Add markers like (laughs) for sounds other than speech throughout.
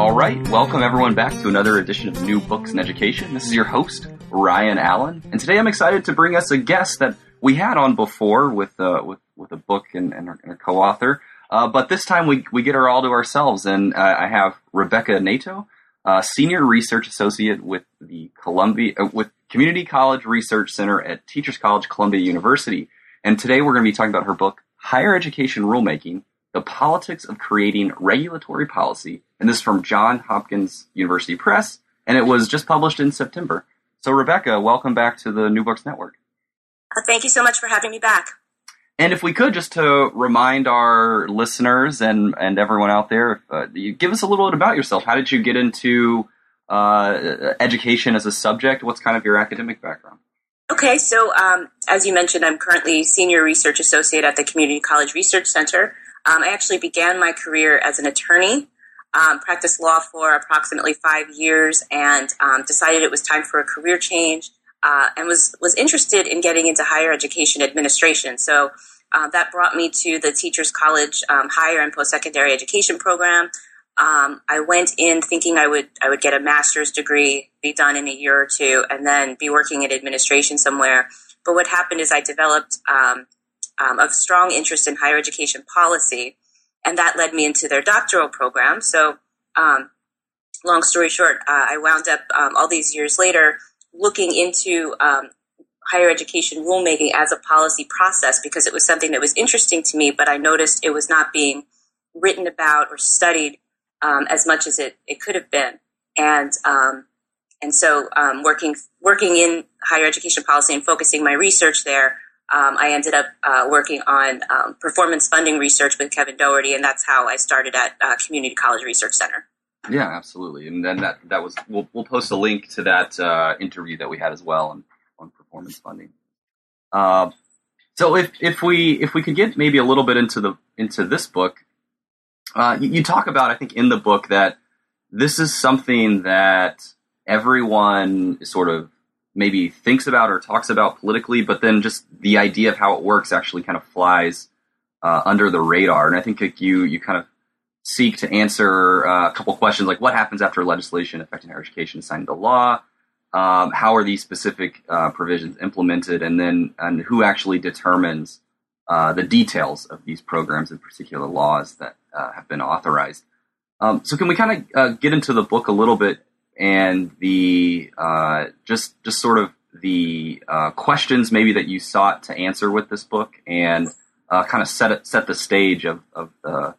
All right, welcome everyone back to another edition of New Books in Education. This is your host, Ryan Allen, and today I'm excited to bring us a guest that we had on before with uh, with with a book and, and, and a co-author, uh, but this time we we get her all to ourselves, and uh, I have Rebecca Natow, uh, senior research associate with the Columbia uh, with Community College Research Center at Teachers College Columbia University, and today we're going to be talking about her book, Higher Education Rulemaking: The Politics of Creating Regulatory Policy, and this is from John Hopkins University Press, and it was just published in September. So, Rebecca, welcome back to the New Books Network. Uh, thank you so much for having me back. And if we could, just to remind our listeners and, and everyone out there, uh, you give us a little bit about yourself. How did you get into uh, education as a subject? What's kind of your academic background? Okay, so um, as you mentioned, I'm currently senior research associate at the Community College Research Center. Um, I actually began my career as an attorney, um, practiced law for approximately five years, and um, decided it was time for a career change uh, and was was interested in getting into higher education administration. So uh, that brought me to the Teachers College um, Higher and Post Secondary Education Program. Um, I went in thinking I would I would get a master's degree, be done in a year or two, and then be working in administration somewhere. But what happened is I developed um, a strong interest in higher education policy, and that led me into their doctoral program. So, um, long story short, uh, I wound up um, all these years later looking into um, higher education rulemaking as a policy process because it was something that was interesting to me, but I noticed it was not being written about or studied um, as much as it, it could have been. And um, and so um, working working in higher education policy and focusing my research there, um, I ended up uh, working on um, performance funding research with Kevin Dougherty, and that's how I started at uh, Community College Research Center. Yeah, absolutely. And then that that was we'll we'll post a link to that uh, interview that we had as well on on performance funding. Uh, so if if we if we could get maybe a little bit into the into this book, uh, you, you talk about I think in the book that this is something that everyone is sort of maybe thinks about or talks about politically, but then just the idea of how it works actually kind of flies uh, under the radar. And I think like, you you kind of seek to answer uh, a couple questions like what happens after legislation affecting higher education is signed into law, um, how are these specific uh, provisions implemented, and then and who actually determines uh, the details of these programs and particular laws that uh, have been authorized. Um, so, can we kind of uh, get into the book a little bit and the uh, just just sort of the questions maybe that you sought to answer with this book and kind of set it, set the stage of, of the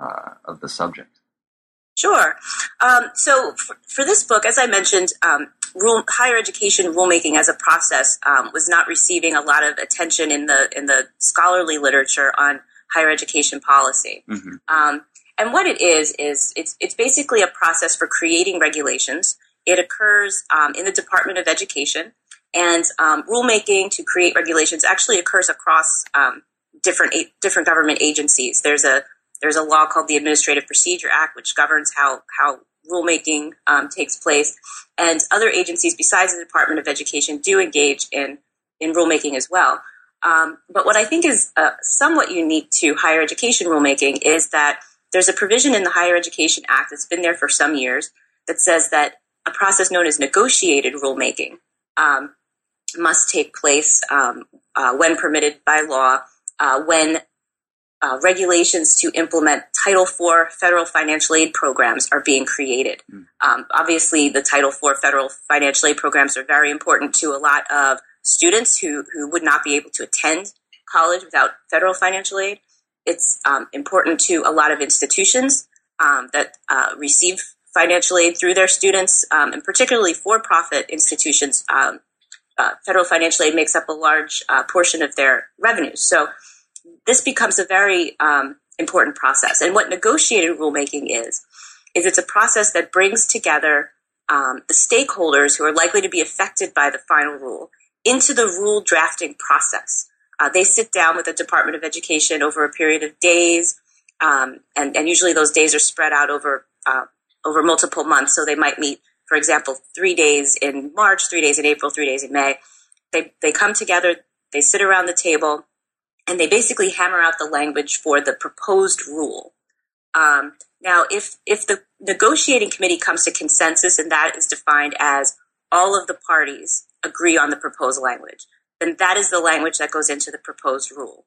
uh, of the subject? Sure. Um, so for, for, this book, as I mentioned, um, rule, higher education rulemaking as a process um, was not receiving a lot of attention in the in the scholarly literature on higher education policy. Mm-hmm. Um, and what it is is it's it's basically a process for creating regulations. It occurs um, in the Department of Education, and um, rulemaking to create regulations actually occurs across different different government agencies. There's a there's a law called the Administrative Procedure Act, which governs how how rulemaking um, takes place, and other agencies besides the Department of Education do engage in in rulemaking as well. Um, but what I think is uh, somewhat unique to higher education rulemaking is that there's a provision in the Higher Education Act that's been there for some years that says that a process known as negotiated rulemaking um, must take place um, uh, when permitted by law, uh, when uh, regulations to implement Title IV federal financial aid programs are being created. Mm. Um, obviously, the Title IV federal financial aid programs are very important to a lot of students who, who would not be able to attend college without federal financial aid. It's um, important to a lot of institutions um, that uh, receive financial aid through their students, um, and particularly for profit institutions. Um, uh, federal financial aid makes up a large uh, portion of their revenues. So, this becomes a very um, important process. And what negotiated rulemaking is, is it's a process that brings together um, the stakeholders who are likely to be affected by the final rule into the rule drafting process. Uh, they sit down with the Department of Education over a period of days, um, and, and, usually those days are spread out over uh, over multiple months. So they might meet, for example, three days in March, three days in April, three days in May. They they come together, they sit around the table, and they basically hammer out the language for the proposed rule. Um, now, if if the negotiating committee comes to consensus, and that is defined as all of the parties agree on the proposed language, then that is the language that goes into the proposed rule.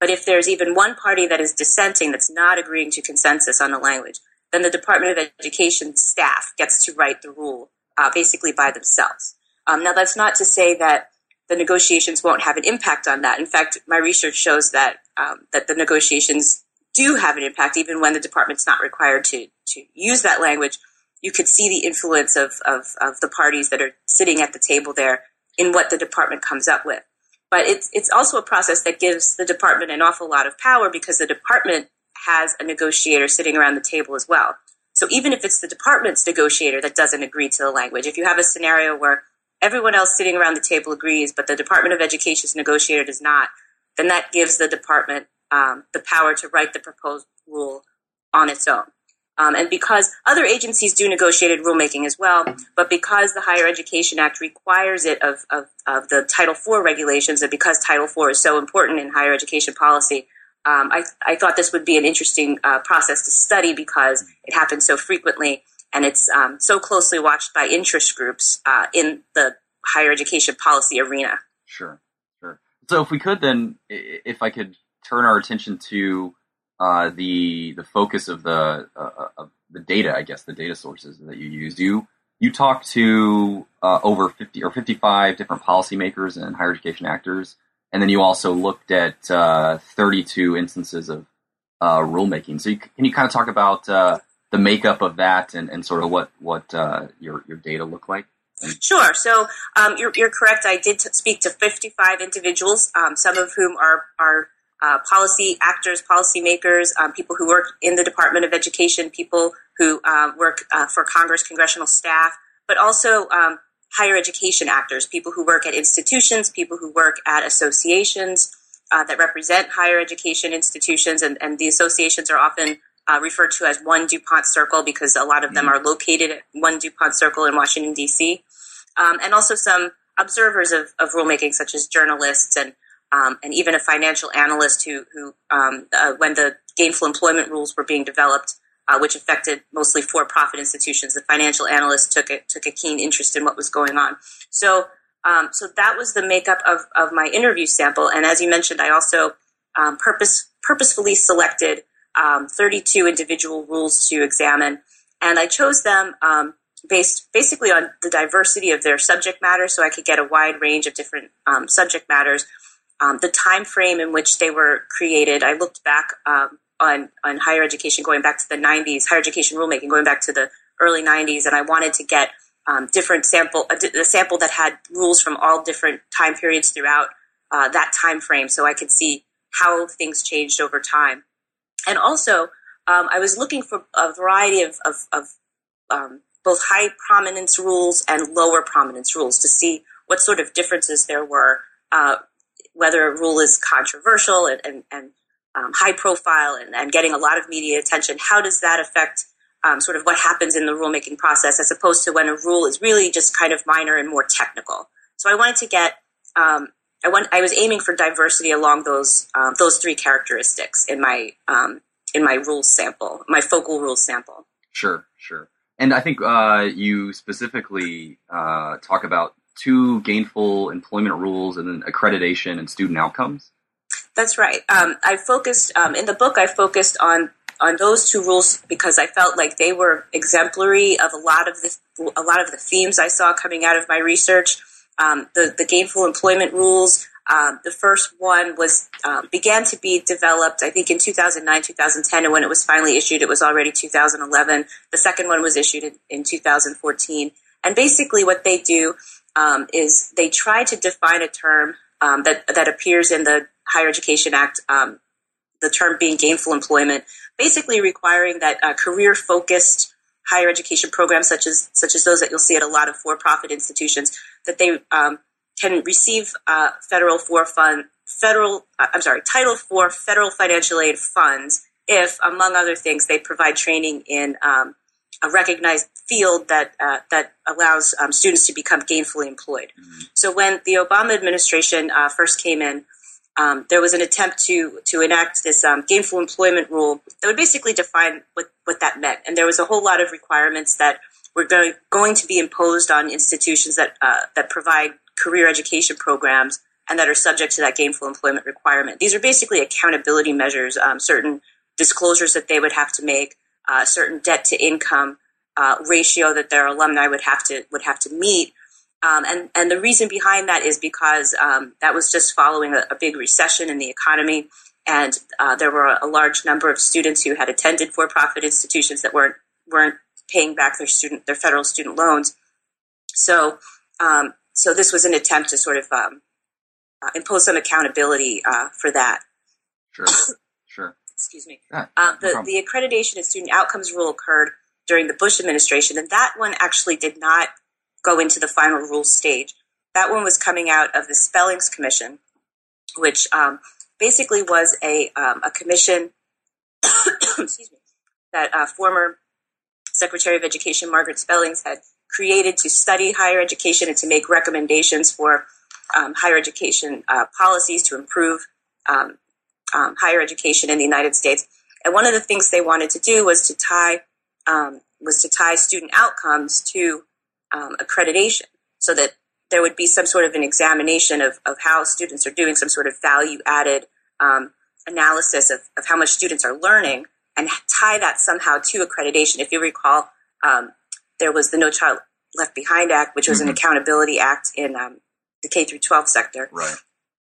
But if there's even one party that is dissenting, that's not agreeing to consensus on the language, then the Department of Education staff gets to write the rule uh, basically by themselves. Um, now, that's not to say that the negotiations won't have an impact on that. In fact, my research shows that um, that the negotiations do have an impact, even when the department's not required to to use that language. You could see the influence of, of, of the parties that are sitting at the table there in what the department comes up with. But it's it's also a process that gives the department an awful lot of power because the department has a negotiator sitting around the table as well. So even if it's the department's negotiator that doesn't agree to the language, if you have a scenario where everyone else sitting around the table agrees, but the Department of Education's negotiator does not, then that gives the department um, the power to write the proposed rule on its own. Um, and because other agencies do negotiated rulemaking as well, but because the Higher Education Act requires it of, of, of the Title IV regulations, and because Title IV is so important in higher education policy, um, I, I thought this would be an interesting uh, process to study because it happens so frequently and it's um, so closely watched by interest groups uh, in the higher education policy arena. Sure, sure. So if we could then, if I could turn our attention to uh, the the focus of the uh, uh, of the data, I guess the data sources that you use. You you talked to uh, over fifty or fifty five different policymakers and higher education actors, and then you also looked at uh, thirty two instances of rulemaking. So you, can you kind of talk about the makeup of that and, and sort of what what uh, your your data look like? Sure. So um, you're, you're correct. I did t- speak to 55 individuals, um, some of whom are are uh, policy actors, policymakers, um, people who work in the Department of Education, people who uh, work uh, for Congress, congressional staff, but also um, higher education actors, people who work at institutions, people who work at associations uh, that represent higher education institutions, and, and the associations are often uh, referred to as One DuPont Circle because a lot of them mm-hmm. are located at One DuPont Circle in Washington, D.C. Um, and also some observers of, of rulemaking, such as journalists and um, and even a financial analyst who, who um, uh, when the gainful employment rules were being developed, uh, which affected mostly for-profit institutions, the financial analyst took a, took a keen interest in what was going on. So, um, so that was the makeup of, of my interview sample. And as you mentioned, I also um, purpose, purposefully selected um, 32 individual rules to examine, and I chose them um, based basically on the diversity of their subject matter, so I could get a wide range of different subject matters. Um, the time frame in which they were created, I looked back um, on on higher education going back to the 90s, higher education rulemaking going back to the early 90s, and I wanted to get um, different sample a, a, sample that had rules from all different time periods throughout uh, that time frame, so I could see how things changed over time. And also, um, I was looking for a variety of, of, of um, both high prominence rules and lower prominence rules to see what sort of differences there were, uh, whether a rule is controversial and, and, and um, high profile and, and, getting a lot of media attention. How does that affect um, sort of what happens in the rulemaking process as opposed to when a rule is really just kind of minor and more technical? So I wanted to get um, I want I was aiming for diversity along those um, those three characteristics in my um, in my rules sample, my focal rules sample. Sure, sure. And I think uh, you specifically uh, talk about two gainful employment rules and then accreditation and student outcomes. That's right. Um, I focused um, in the book. I focused on on those two rules because I felt like they were exemplary of a lot of the a lot of the themes I saw coming out of my research um, the, the gainful employment rules. Um, the first one was um, began to be developed, I think, in 2009, 2010, and when it was finally issued, it was already 2011. The second one was issued in, in 2014, and basically, what they do um, is they try to define a term um, that that appears in the Higher Education Act. Um, the term being gainful employment, basically requiring that uh, career focused higher education programs such as such as those that you'll see at a lot of for-profit institutions that they um, can receive uh, federal for fund federal uh, I'm sorry Title IV federal financial aid funds if among other things they provide training in um, a recognized field that uh, that allows um, students to become gainfully employed. Mm-hmm. So when the Obama administration uh, first came in, um, there was an attempt to to enact this um, gainful employment rule that would basically define what, what that meant. And there was a whole lot of requirements that were going, going to be imposed on institutions that uh, that provide career education programs and that are subject to that gainful employment requirement. These are basically accountability measures, um, certain disclosures that they would have to make, uh, certain debt to income uh, ratio that their alumni would have to would have to meet. Um, and and the reason behind that is because um, that was just following a, a, big recession in the economy, and uh, there were a large number of students who had attended for-profit institutions that weren't weren't paying back their student their federal student loans. So um, so this was an attempt to sort of um, uh, impose some accountability uh, for that. Sure. Excuse me. The no the accreditation and student outcomes rule occurred during the Bush administration, and that one actually did not go into the final rule stage. That one was coming out of the Spellings Commission, which um, basically was a um, a commission, (coughs) excuse me, that uh, former Secretary of Education Margaret Spellings had created to study higher education and to make recommendations for um, higher education uh, policies to improve um, um, higher education in the United States. And one of the things they wanted to do was to tie um, was to tie student outcomes to um, accreditation, so that there would be some sort of an examination of, of how students are doing, some sort of value added um, analysis of, of how much students are learning, and tie that somehow to accreditation. If you recall, um, there was the No Child Left Behind Act, which was mm-hmm. an accountability act in um, the K through 12 sector. Right.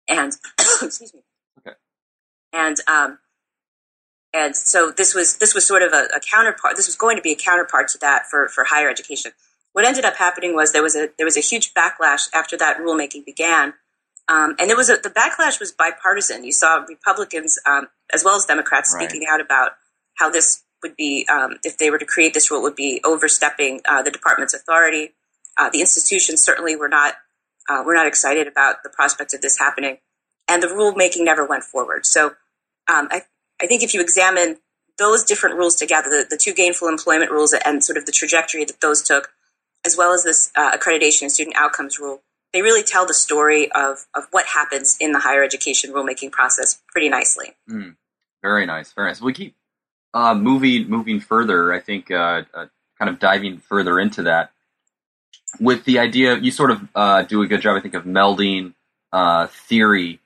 And (coughs) excuse me. And um, and so this was this was sort of a, a, counterpart. This was going to be a counterpart to that for for higher education. What ended up happening was there was a there was a huge backlash after that rulemaking began, um, and it was a, the backlash was bipartisan. You saw Republicans um, as well as Democrats right. speaking out about how this would be um, if they were to create this rule would be overstepping uh, the department's authority. Uh, the institutions certainly were not uh, were not excited about the prospect of this happening, and the rulemaking never went forward. So um, I I think if you examine those different rules together, the, the two gainful employment rules and sort of the trajectory that those took, as well as this uh, accreditation and student outcomes rule, they really tell the story of, of what happens in the higher education rulemaking process pretty nicely. Mm, very nice, very nice. We keep uh, moving moving further. I think uh, uh, kind of diving further into that with the idea. You sort of uh, do a good job, I think, of melding uh, theory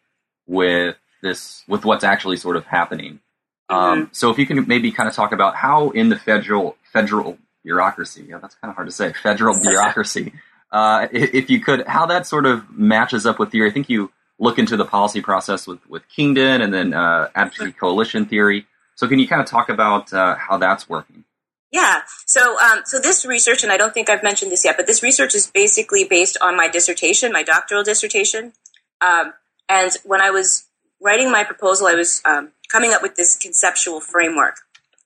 with this with what's actually sort of happening. Um, mm-hmm. so if you can maybe kind of talk about how in the federal federal bureaucracy, yeah, that's kind of hard to say, federal (laughs) bureaucracy, uh, if you could, how that sort of matches up with theory. I think you look into the policy process with with Kingdon and then uh, advocacy coalition theory. So can you kind of talk about uh, how that's working? Yeah. So, um, so this research, and I don't think I've mentioned this yet, but this research is basically based on my dissertation, my doctoral dissertation. Um, and when I was writing my proposal, I was um, coming up with this conceptual framework.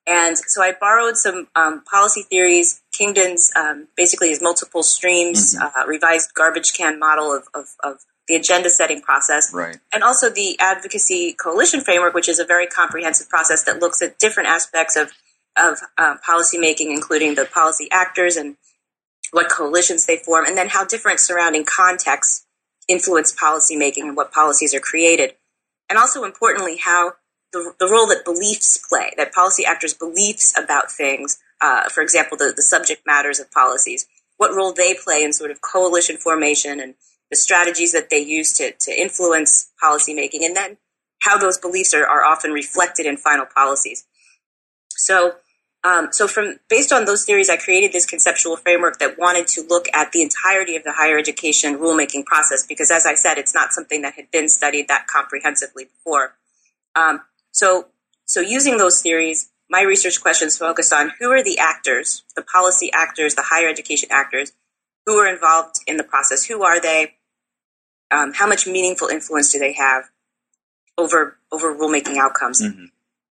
And so I borrowed some um, policy theories, Kingdon's um, basically his multiple streams, mm-hmm. uh, revised garbage can model of, of, of the agenda setting process, right. and also the advocacy coalition framework, which is a very comprehensive process that looks at different aspects of of uh, policymaking, including the policy actors and what coalitions they form, and then how different surrounding contexts influence policymaking and what policies are created, and also importantly how the, the role that beliefs play, that policy actors' beliefs about things, uh, for example, the, the subject matters of policies, what role they play in sort of coalition formation and the strategies that they use to, to influence policymaking, and then how those beliefs are, are often reflected in final policies. So, um, so from based on those theories, I created this conceptual framework that wanted to look at the entirety of the higher education rulemaking process because, as I said, it's not something that had been studied that comprehensively before. Um, so, so using those theories, my research questions focus on who are the actors, the policy actors, the higher education actors, who are involved in the process. Who are they? Um, how much meaningful influence do they have over over rulemaking outcomes? Mm-hmm.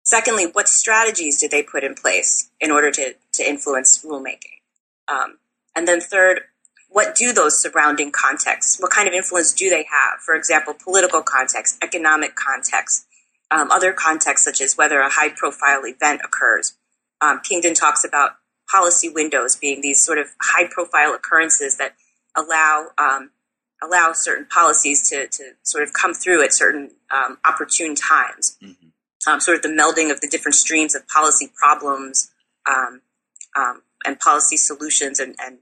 Secondly, what strategies do they put in place in order to to influence rulemaking? Um, and then third, what do those surrounding contexts? What kind of influence do they have? For example, political context, economic context, um, other contexts such as whether a high profile event occurs. Um, Kingdon talks about policy windows being these sort of high profile occurrences that allow um, allow certain policies to, to sort of come through at certain um, opportune times. Mm-hmm. Um, sort of the melding of the different streams of policy problems um, um and policy solutions and and,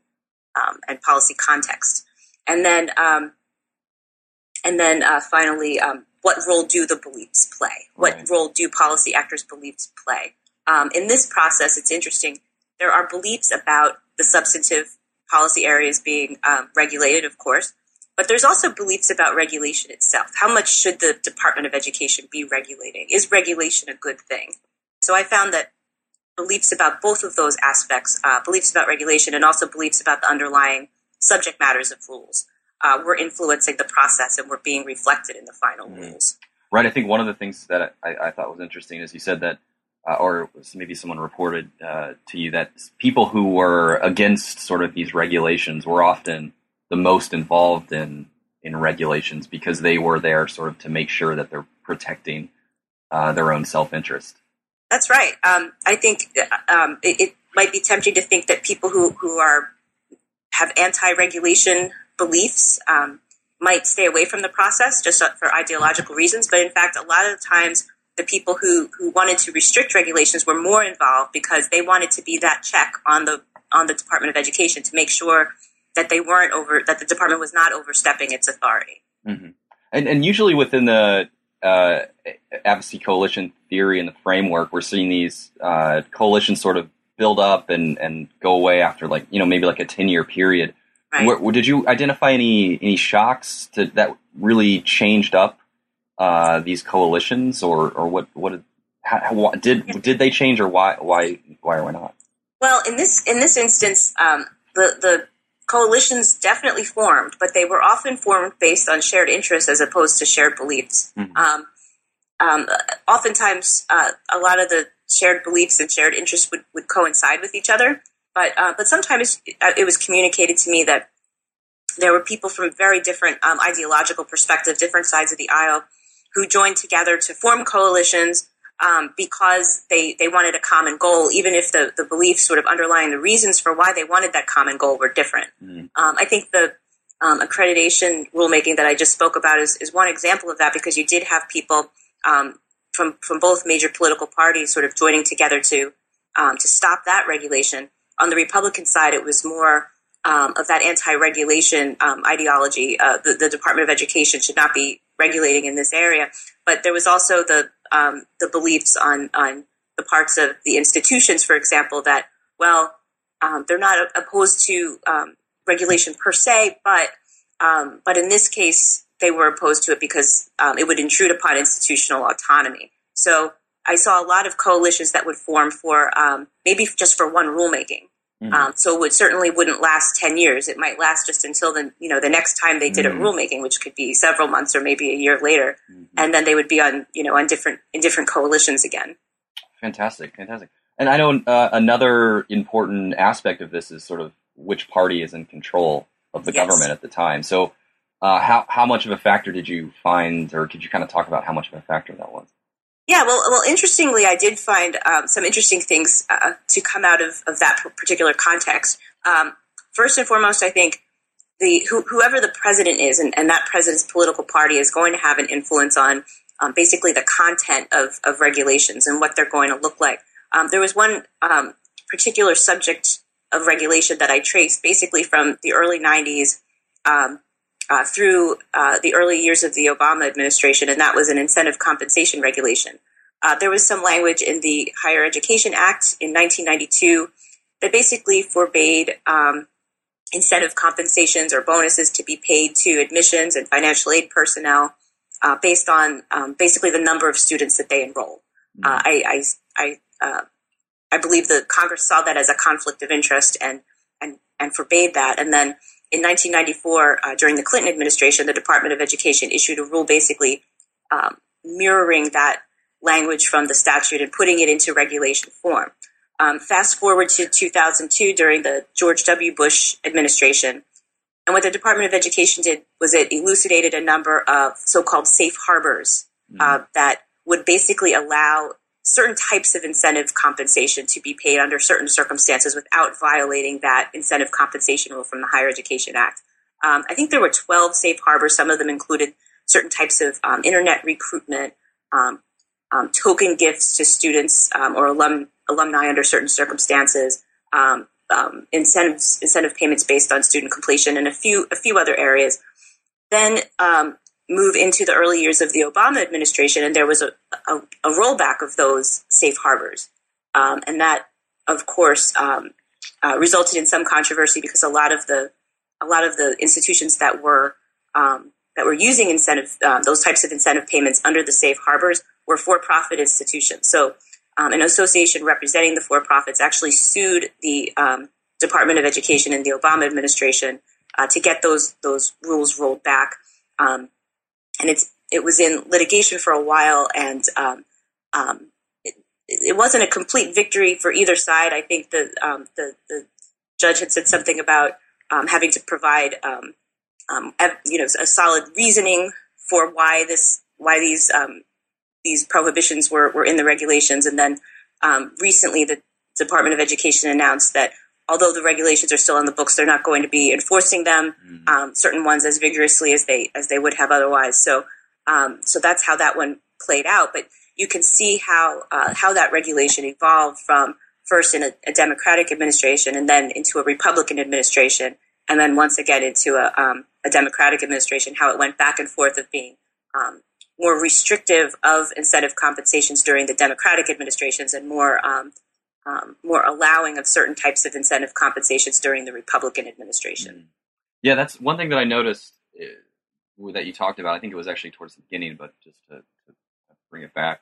um, and policy context. And then um, and then uh, finally, what role do the beliefs play? What right. role do policy actors' beliefs play? in this process, it's interesting. There are beliefs about the substantive policy areas being regulated, of course, but there's also beliefs about regulation itself. How much should the Department of Education be regulating? Is regulation a good thing? So I found that beliefs about both of those aspects, uh, beliefs about regulation and also beliefs about the underlying subject matters of rules, uh, were influencing the process and were being reflected in the final mm-hmm. rules. Right. I think one of the things that I, I thought was interesting is you said that, uh, or maybe someone reported uh, to you that people who were against sort of these regulations were often the most involved in in regulations because they were there sort of to make sure that they're protecting uh, their own self interest. That's right. Um, I think um, it, it, might be tempting to think that people who who are have anti regulation beliefs um, might stay away from the process just for ideological reasons. But in fact, a lot of the times, the people who who wanted to restrict regulations were more involved because they wanted to be that check on the on the Department of Education to make sure that they weren't over that the department was not overstepping its authority. Mm-hmm. And, and usually within the uh, advocacy coalition theory and the framework, we're seeing these uh, coalitions sort of build up and, and go away after like you know maybe like a ten year period. Right. Where, where, did you identify any any shocks to, that really changed up uh, these coalitions, or or what what how, how, did did they change, or why why why or why not? Well, in this in this instance, um, the the coalitions definitely formed, but they were often formed based on shared interests as opposed to shared beliefs. Mm-hmm. Um, um, oftentimes, uh, a lot of the shared beliefs and shared interests would, would coincide with each other, but uh, but sometimes uh, it was communicated to me that there were people from very different um, ideological perspectives, different sides of the aisle, who joined together to form coalitions um, because they, they wanted a common goal, even if the, the beliefs sort of underlying the reasons for why they wanted that common goal were different. Mm. Um, I think the um, accreditation rulemaking that I just spoke about is, is one example of that because you did have people um, from, from both major political parties sort of joining together to, um, to stop that regulation. On the Republican side, it was more um, of that anti-regulation ideology. Uh, the, the Department of Education should not be regulating in this area. But there was also the um, the beliefs on on the parts of the institutions, for example, that well, um, they're not opposed to um, regulation per se, but um, but in this case, they were opposed to it because um, it would intrude upon institutional autonomy. So I saw a lot of coalitions that would form for maybe just for one rulemaking. Mm-hmm. Um, so it would, certainly wouldn't last 10 years. It might last just until the, you know, the next time they did mm-hmm. a rulemaking, which could be several months or maybe a year later. Mm-hmm. And then they would be on, you know, on different, in different coalitions again. Fantastic. Fantastic. And I know uh, another important aspect of this is sort of which party is in control of the yes. government at the time. So, uh, how, how much of a factor did you find, or could you kind of talk about how much of a factor that was? Yeah, well, well, interestingly, I did find um, some interesting things uh, to come out of, of that particular context. Um, first and foremost, I think the who, whoever the president is, and, and, that president's political party is going to have an influence on um, basically the content of, of regulations and what they're going to look like. Um, there was one um, particular subject of regulation that I traced basically from the early '90s um, uh, through uh, the early years of the Obama administration, and that was an incentive compensation regulation. Uh, there was some language in the Higher Education Act in 1992 that basically forbade um, incentive compensations or bonuses to be paid to admissions and financial aid personnel uh, based on um, basically the number of students that they enroll. Mm-hmm. Uh, I I I, uh, I believe the Congress saw that as a conflict of interest and and and forbade that, and then in 1994, uh, during the Clinton administration, the Department of Education issued a rule basically um, mirroring that language from the statute and putting it into regulation form. Um, fast forward to 2002 during the George W. Bush administration. And what the Department of Education did was it elucidated a number of so called safe harbors mm-hmm. uh, that would basically allow certain types of incentive compensation to be paid under certain circumstances without violating that incentive compensation rule from the Higher Education Act. Um, I think there were 12 safe harbors. Some of them included certain types of um, internet recruitment, um, um, token gifts to students um, or alum, alumni under certain circumstances, um, incentives, incentive payments based on student completion, and a few a few other areas. Then move into the early years of the Obama administration, and there was a, a, a rollback of those safe harbors, and that, of course, uh, resulted in some controversy because a lot of the a lot of the institutions that were um, that were using incentive uh, those types of incentive payments under the safe harbors were for-profit institutions. So, um, an association representing the for-profits actually sued the um, Department of Education and the Obama administration uh, to get those those rules rolled back. Um, and it's it was in litigation for a while, and um, um, it, it, wasn't a complete victory for either side. I think the the, the judge had said something about um, having to provide, um, um, you know, a solid reasoning for why this, why these um, these prohibitions were, were in the regulations. And then um, recently, the Department of Education announced that although the regulations are still on the books, they're not going to be enforcing them, mm. certain ones as vigorously as they as they would have otherwise. So, so that's how that one played out. But you can see how uh, how that regulation evolved from first in a, a, Democratic administration and then into a Republican administration, and then once again into a, um, a Democratic administration, how it went back and forth of being um, more restrictive of incentive compensations during the Democratic administrations and more um, more allowing of certain types of incentive compensations during the Republican administration. Mm-hmm. Yeah, that's one thing that I noticed uh, that you talked about. I think it was actually towards the beginning, but just to, to bring it back,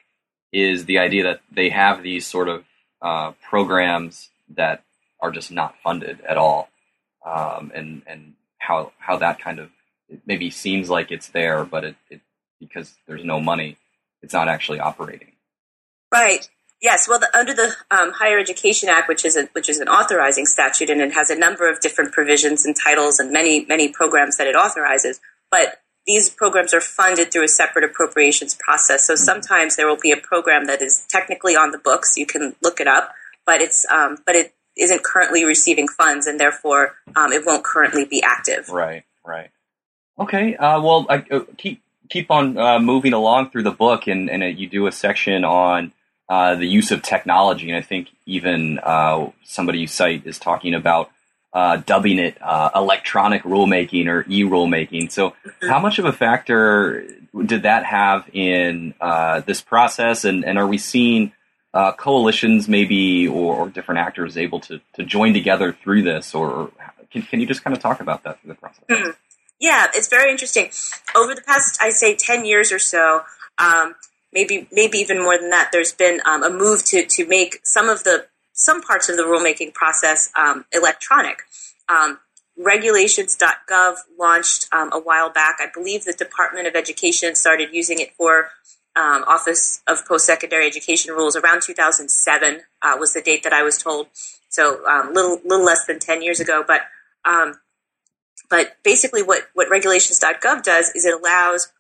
is the idea that they have these sort of uh, programs that are just not funded at all, um, and and how how that kind of maybe seems like it's there, but it, it because there's no money, it's not actually operating. Right. Yes. Well, the, under the um, Higher Education Act, which is a, which is an authorizing statute, and it has a number of different provisions and titles and many many programs that it authorizes, but these programs are funded through a separate appropriations process. So mm-hmm. sometimes there will be a program that is technically on the books. You can look it up, but it's um, but it isn't currently receiving funds, and therefore um, it won't currently be active. Right. Right. Okay. Uh, well, I, uh, keep keep on uh, moving along through the book, and, and uh, you do a section on uh, the use of technology, and I think even uh, somebody you cite is talking about uh, dubbing it uh, electronic rulemaking or e rulemaking. So, mm-hmm. how much of a factor did that have in uh, this process? And, and are we seeing uh, coalitions, maybe, or, or, different actors able to, to join together through this? Or can, can you just kind of talk about that through the process? Mm-hmm. Yeah, it's very interesting. Over the past, I say, 10 years or so, um, maybe maybe even more than that, there's been um, a move to, to make some of the some parts of the rulemaking process um, electronic. Um, regulations.gov launched um, a while back. I believe the Department of Education started using it for um, Office of Post-Secondary Education rules around 2007 uh, was the date that I was told. So um, little little less than 10 years ago, but but basically what, what regulations.gov does is it allows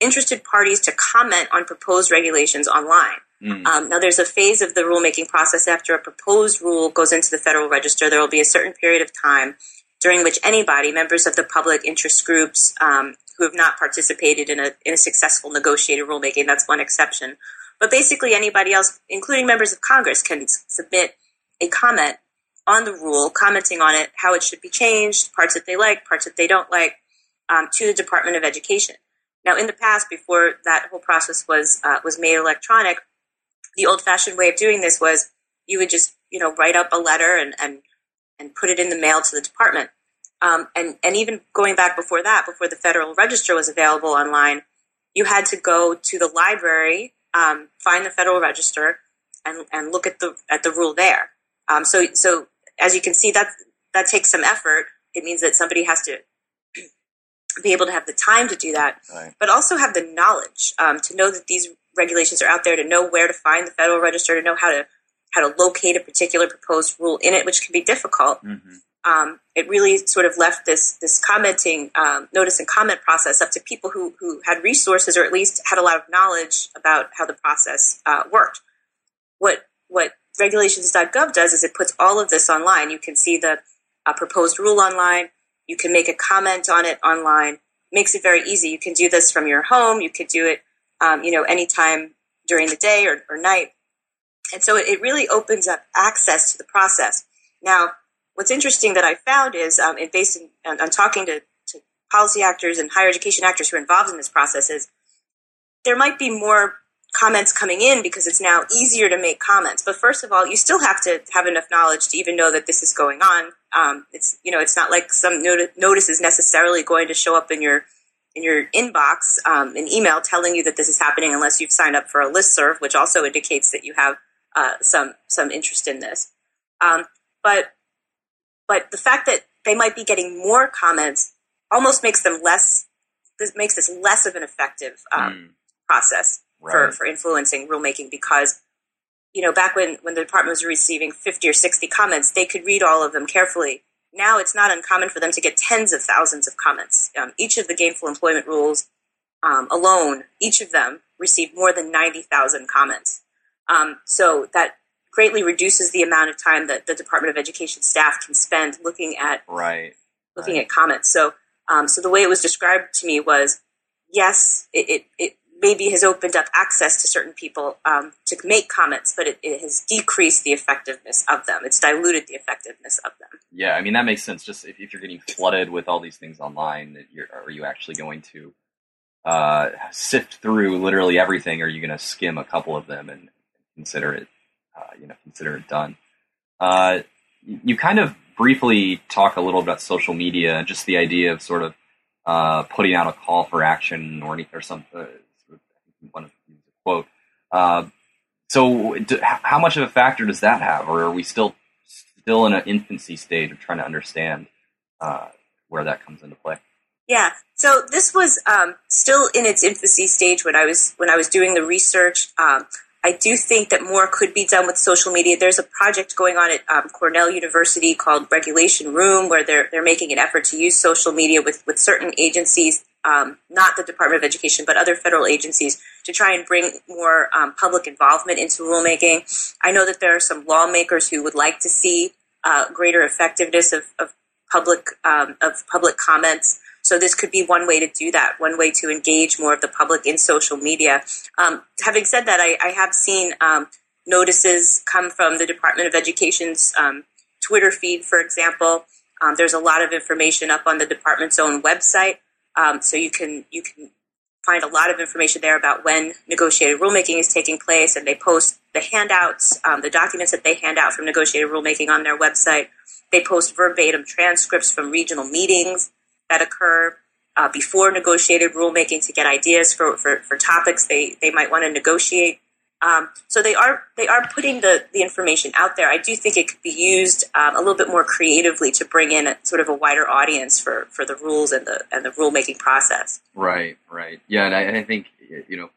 interested parties to comment on proposed regulations online. Mm. Um, now, there's a phase of the rulemaking process after a proposed rule goes into the Federal Register. There will be a certain period of time during which anybody, members of the public interest groups um, who have not participated in a, in a successful negotiated rulemaking, that's one exception, but basically anybody else, including members of Congress, can submit a comment on the rule, commenting on it, how it should be changed, parts that they like, parts that they don't like, um, to the Department of Education. Now, in the past, before that whole process was uh, was made electronic, the old fashioned way of doing this was you would just, you know, write up a letter and, and, and put it in the mail to the department. Um, and, and even going back before that, before the Federal Register was available online, you had to go to the library, um, find the Federal Register, and, and look at the at the rule there. Um, so so as you can see, that that takes some effort. It means that somebody has to be able to have the time to do that, right. but also have the knowledge um, to know that these regulations are out there to know where to find the Federal Register, to know how to how to locate a particular proposed rule in it, which can be difficult. Mm-hmm. Um, it really sort of left this this commenting um, notice and comment process up to people who who had resources or at least had a lot of knowledge about how the process uh, worked. What what regulations.gov does is it puts all of this online. You can see the uh, proposed rule online. You can make a comment on it online. Makes it very easy. You can do this from your home. You could do it, um, you know, anytime during the day or, or night. And so it, really opens up access to the process. Now, what's interesting that I found is, um, in based on, on talking to, to policy actors and higher education actors who are involved in this process, is there might be more comments coming in because it's now easier to make comments. But first of all, you still have to have enough knowledge to even know that this is going on. Um, it's you know it's not like some not- notice is necessarily going to show up in your in your inbox um, an email telling you that this is happening unless you've signed up for a list serve, which also indicates that you have uh, some some interest in this. Um, but but the fact that they might be getting more comments almost makes them less. This makes this less of an effective um, mm. process right. for, for influencing rulemaking because you know back when when the department was receiving 50 or 60 comments they could read all of them carefully. Now it's not uncommon for them to get tens of thousands of comments. Um, each of the gainful employment rules um, alone each of them received more than 90000 comments. Um, so that greatly reduces the amount of time that the department of education staff can spend looking at right. looking right. at comments. So um, so the way it was described to me was yes it, it, it maybe has opened up access to certain people um, to make comments, but it, it, has decreased the effectiveness of them. It's diluted the effectiveness of them. Yeah, I mean that makes sense. Just if, if you're getting flooded with all these things online, are you actually going to uh, sift through literally everything, or are you going to skim a couple of them and consider it, uh, you know, consider it done? Uh, you kind of briefly talk a little about social media, and just the idea of sort of uh, putting out a call for action or or something one of the quote. Uh, so, do, how much of a factor does that have, or are we still still in an infancy stage of trying to understand uh, where that comes into play? Yeah. So this was um, still in its infancy stage when I was when I was doing the research. Um, I do think that more could be done with social media. There's a project going on at um, Cornell University called Regulation Room, where they're they're making an effort to use social media with with certain agencies, um, not the Department of Education, but other federal agencies, to try and bring more um, public involvement into rulemaking. I know that there are some lawmakers who would like to see uh, greater effectiveness of, of public um, of public comments so this could be one way to do that, one way to engage more of the public in social media. Um, having said that, I, I have seen um, notices come from the Department of Education's um, Twitter feed, for example. There's a lot of information up on the department's own website, um, so you can you can find a lot of information there about when negotiated rulemaking is taking place, and they post the handouts, um, the documents that they hand out from negotiated rulemaking on their website. They post verbatim transcripts from regional meetings that occur uh, before negotiated rulemaking to get ideas for, for, for topics they, they might want to negotiate. Um, so they are they are putting the, the information out there. I do think it could be used um, a little bit more creatively to bring in a, sort of a wider audience for, for the rules and the and the rulemaking process. Right, right, yeah, and I, and I think you know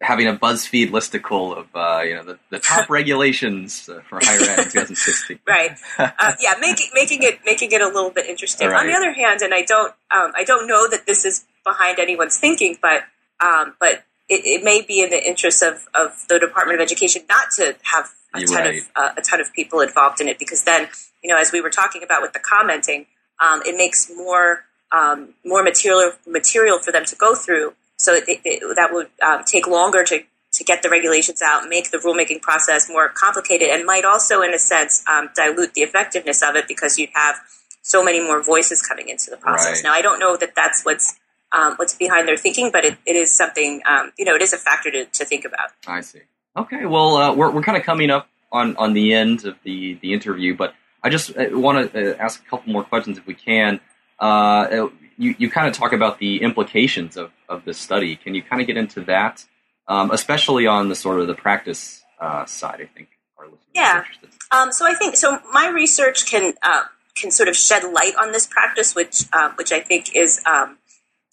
having a BuzzFeed listicle of uh, you know the, the top (laughs) regulations uh, for higher ed in 2016. (laughs) right. Uh, yeah, making making it making it a little bit interesting. Right. On the other hand, and I don't um, I don't know that this is behind anyone's thinking, but um, but it, it, may be in the interest of, of the Department of Education not to have a You're ton right. of uh, a ton of people involved in it because then you know as we were talking about with the commenting, um, it makes more um, more material material for them to go through so it, it, that would um, take longer to, to get the regulations out, make the rulemaking process more complicated, and might also, in a sense, um, dilute the effectiveness of it because you'd have so many more voices coming into the process. Right. Now, I don't know that that's what's um, what's behind their thinking, but it, it is something, um, you know, it is a factor to, to think about. I see. Okay, well, uh, we're, we're kind of coming up on, on the end of the, the interview, but I just uh, want to uh, ask a couple more questions if we can. Uh, you, you kind of talk about the implications of, of this study. Can you kind of get into that, um, especially on the sort of the practice uh, side? I think our listeners yeah. Um, so I think so. My research can uh, can sort of shed light on this practice, which uh, which I think is um,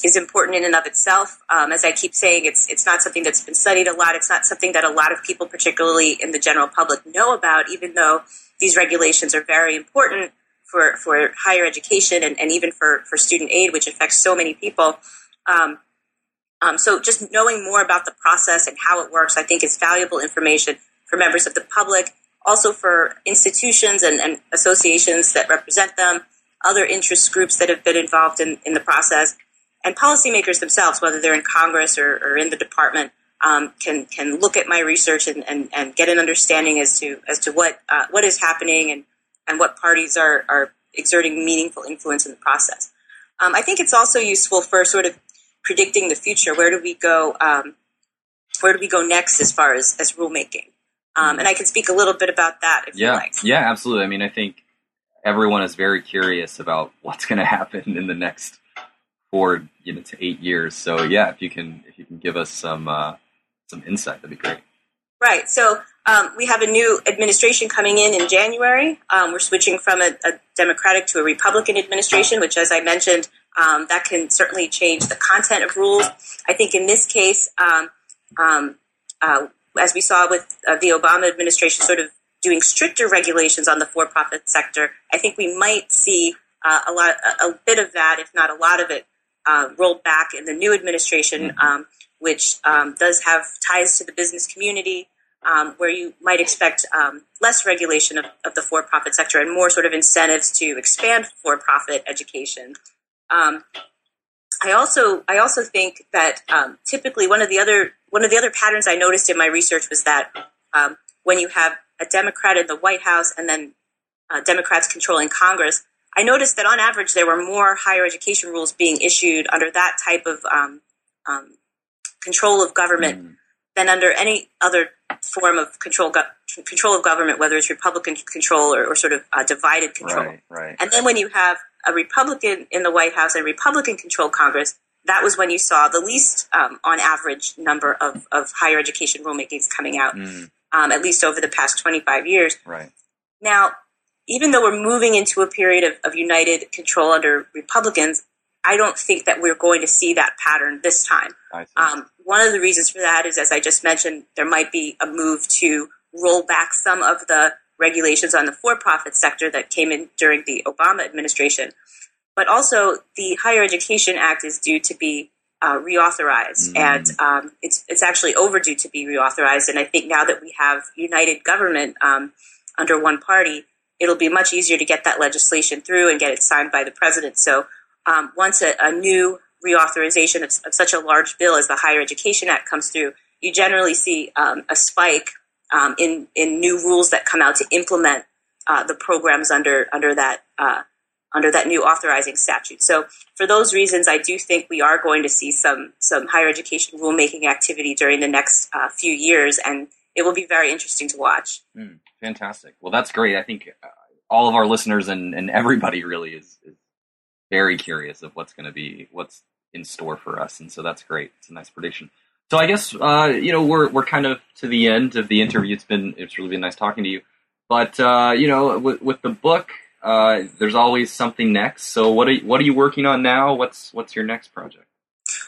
is important in and of itself. Um, as I keep saying, it's it's not something that's been studied a lot. It's not something that a lot of people, particularly in the general public, know about. Even though these regulations are very important, for, for higher education and, and even for, for student aid, which affects so many people. Um, um, so just knowing more about the process and how it works, I think is valuable information for members of the public, also for institutions and, and associations that represent them, other interest groups that have been involved in, in the process, and policymakers themselves, whether they're in Congress or, or in the department, um, can can look at my research and, and, and get an understanding as to as to what uh, what is happening and and what parties are are exerting meaningful influence in the process. Um, I think it's also useful for sort of predicting the future. Where do we go? Um, where do we go next as far as as rulemaking? Um, and I can speak a little bit about that if yeah. you like. Yeah, absolutely. I mean, I think everyone is very curious about what's going (laughs) to happen in the next four, you know, to eight years. So yeah, if you can, if you can give us some uh, some insight, that'd be great. Right. So um, we have a new administration coming in in January. Um, we're switching from a, a, Democratic to a Republican administration, which, as I mentioned, um, that can certainly change the content of rules. I think in this case, um, um, uh, as we saw with uh, the Obama administration, sort of doing stricter regulations on the for-profit sector, I think we might see uh, a lot, a, a, bit of that, if not a lot of it, uh, rolled back in the new administration, mm-hmm. um, which um, does have ties to the business community, um, where you might expect um, less regulation of, of, the for-profit sector and more sort of incentives to expand for-profit education. Um, I also I also think that um, typically one of the other one of the other patterns I noticed in my research was that um, when you have a Democrat in the White House and then uh, Democrats controlling Congress, I noticed that on average there were more higher education rules being issued under that type of um, um control of government mm. than under any other form of control go- control of government, whether it's Republican control or, or sort of uh, divided control. Right, right. And then when you have a Republican in the White House and Republican controlled Congress, that was when you saw the least, um, on average, number of, of higher education rulemakings coming out, mm. um, at least over the past 25 years. Right. Now, even though we're moving into a period of, of united control under Republicans, I don't think that we're going to see that pattern this time. Um, one of the reasons for that is, as I just mentioned, there might be a move to roll back some of the regulations on the for-profit sector that came in during the Obama administration. But also, the Higher Education Act is due to be uh, reauthorized, mm. and um, it's it's actually overdue to be reauthorized. And I think now that we have united government um, under one party, it'll be much easier to get that legislation through and get it signed by the president. So um, once a, a, new reauthorization of, of, such a large bill as the Higher Education Act comes through, you generally see um, a spike um, in in new rules that come out to implement uh, the programs under under that uh, under that new authorizing statute. So for those reasons, I do think we are going to see some some higher education rulemaking activity during the next uh, few years, and it will be very interesting to watch. Mm, fantastic. Well, that's great. I think uh, all of our listeners and, and everybody really is, is very curious of what's going to be what's in store for us, and so that's great. It's a nice prediction. So I guess uh, you know we're we're kind of to the end of the interview. It's been it's really been nice talking to you. But uh, you know, with, with the book, uh, there's always something next. So what are what are you working on now? What's what's your next project?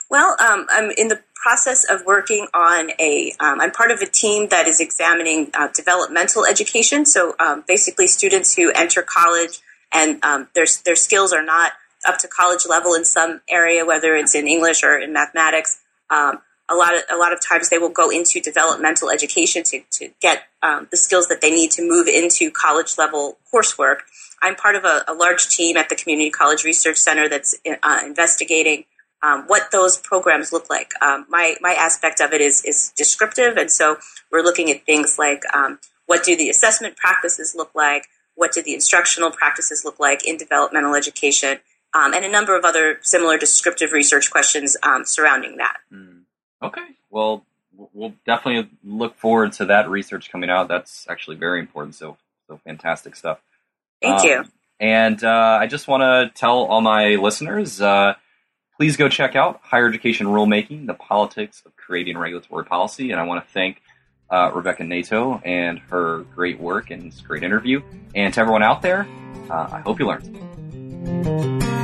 Well, um, I'm in the process of working on a. am um, part of a team that is examining uh, developmental education. So um, basically, students who enter college and um, their their skills are not up to college level in some area, whether it's in English or in mathematics. Um, a lot of a lot of times they will go into developmental education to to get um, the skills that they need to move into college level coursework. I'm part of a, a large team at the Community College Research Center that's uh, investigating um, what those programs look like. Um, my my aspect of it is is descriptive, and so we're looking at things like um, what do the assessment practices look like, what do the instructional practices look like in developmental education, um, and a number of other similar descriptive research questions um, surrounding that. Mm. Okay. Well, we'll definitely look forward to that research coming out. That's actually very important. So, so fantastic stuff. Thank um, you. And uh, I just want to tell all my listeners, uh, please go check out Higher Education Rulemaking: The Politics of Creating Regulatory Policy. And I want to thank uh, Rebecca Natow and her great work and this great interview. And to everyone out there, uh, I hope you learned.